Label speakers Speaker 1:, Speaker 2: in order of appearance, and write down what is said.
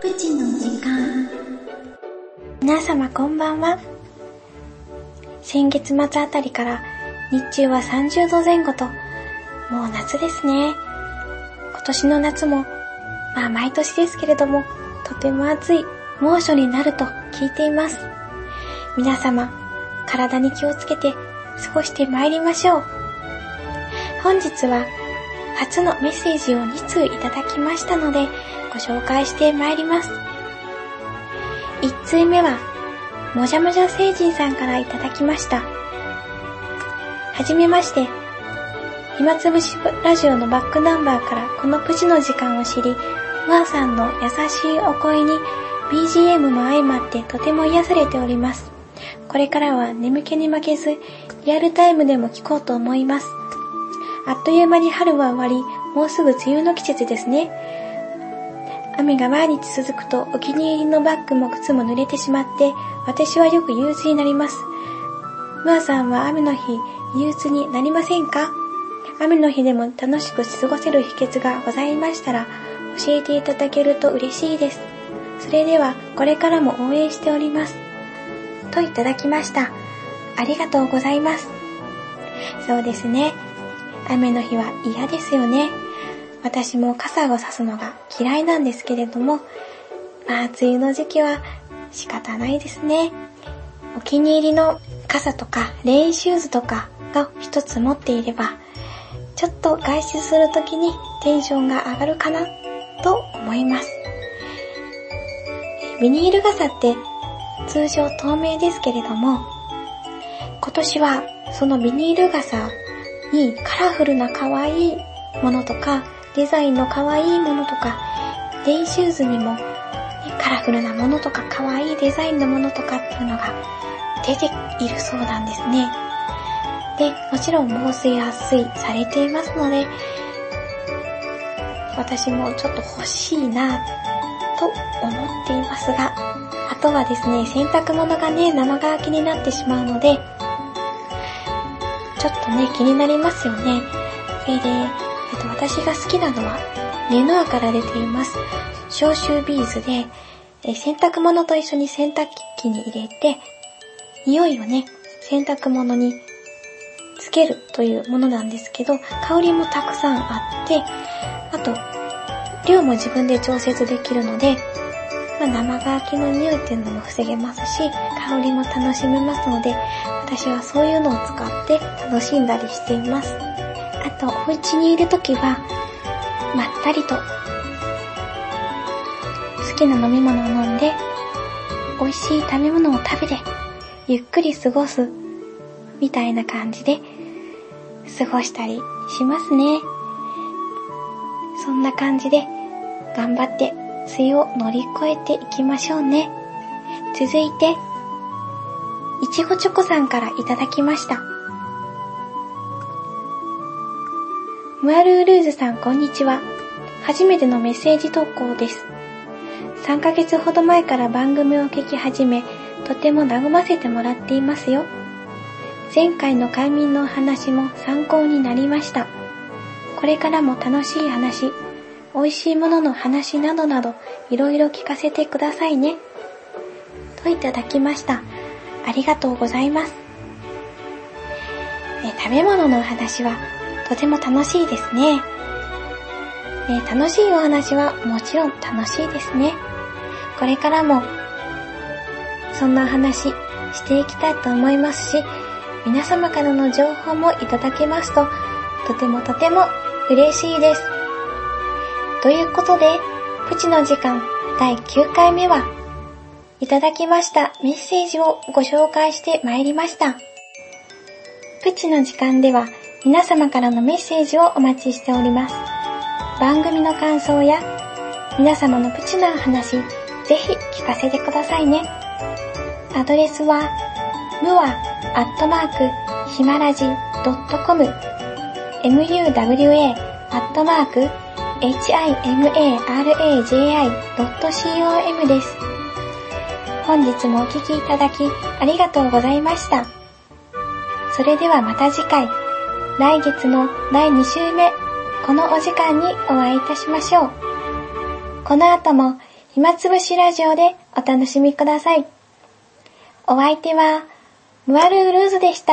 Speaker 1: プチの時間
Speaker 2: 皆様こんばんは。先月末あたりから日中は30度前後と、もう夏ですね。今年の夏も、まあ毎年ですけれども、とても暑い猛暑になると聞いています。皆様、体に気をつけて過ごして参りましょう。本日は初のメッセージを2通いただきましたので、ご紹介して参ります。1通目は、もじゃもじゃ星人さんからいただきました。はじめまして、暇つぶしラジオのバックナンバーからこのプチの時間を知り、マーさんの優しいお声に BGM も相まってとても癒されております。これからは眠気に負けず、リアルタイムでも聞こうと思います。あっという間に春は終わり、もうすぐ梅雨の季節ですね。雨が毎日続くとお気に入りのバッグも靴も濡れてしまって、私はよく憂鬱になります。ムアさんは雨の日、憂鬱になりませんか？雨の日でも楽しく過ごせる秘訣がございましたら、教えていただけると嬉しいです。それでは、これからも応援しております。といただきました。ありがとうございます。そうですね。雨の日は嫌ですよね。私も傘を差すのが嫌いなんですけれども、まあ、梅雨の時期は仕方ないですね。お気に入りの傘とかレインシューズとかが一つ持っていれば、ちょっと外出するときにテンションが上がるかなと思います。ビニール傘って通常透明ですけれども、今年はそのビニール傘にカラフルな可愛いものとか、デザインの可愛いものとか、レインシューズにも、ねカラフルなものとか可愛いデザインのものとかっていうのが出ているそうなんですね。で、もちろん防水圧水されていますので、私もちょっと欲しいなと思っていますが、あとはですね、洗濯物がね、生乾きになってしまうので、ちょっとね、気になりますよね。それで、えっと、私が好きなのは、レノアから出ています、消臭ビーズで、え洗濯物と一緒に洗濯機に入れて、匂いをね、洗濯物につけるというものなんですけど、香りもたくさんあって、あと、量も自分で調節できるので、まあ、生乾きの匂いっていうのも防げますし、香りも楽しめますので、私はそういうのを使っ楽しんだりしています。あと、お家にいるときは、まったりと、好きな飲み物を飲んで、美味しい食べ物を食べて、ゆっくり過ごす、みたいな感じで、過ごしたりしますね。そんな感じで、頑張って、梅雨を乗り越えていきましょうね。続いて、いちごチョコさんからいただきました。ムアルールーズさんこんにちは。初めてのメッセージ投稿です。3ヶ月ほど前から番組を聞き始め、とても和ませてもらっていますよ。前回の快眠のお話も参考になりました。これからも楽しい話、美味しいものの話などなど、いろいろ聞かせてくださいね。といただきました。ありがとうございます。え食べ物のお話はとても楽しいですね。え楽しいお話はもちろん楽しいですね。これからもそんなお話していきたいと思いますし、皆様からの情報もいただけますと、とてもとても嬉しいです。ということで、プチの時間第9回目は、いただきましたメッセージをご紹介してまいりました。プチの時間では皆様からのメッセージをお待ちしております。番組の感想や皆様のプチな話、ぜひ聞かせてくださいね。アドレスは、むわアットマークひまらじ .com muwa アットマーク himaraji.com です。本日もお聴きいただきありがとうございました。それではまた次回、来月の第2週目、このお時間にお会いいたしましょう。この後も暇つぶしラジオでお楽しみください。お相手は、ムアルールーズでした。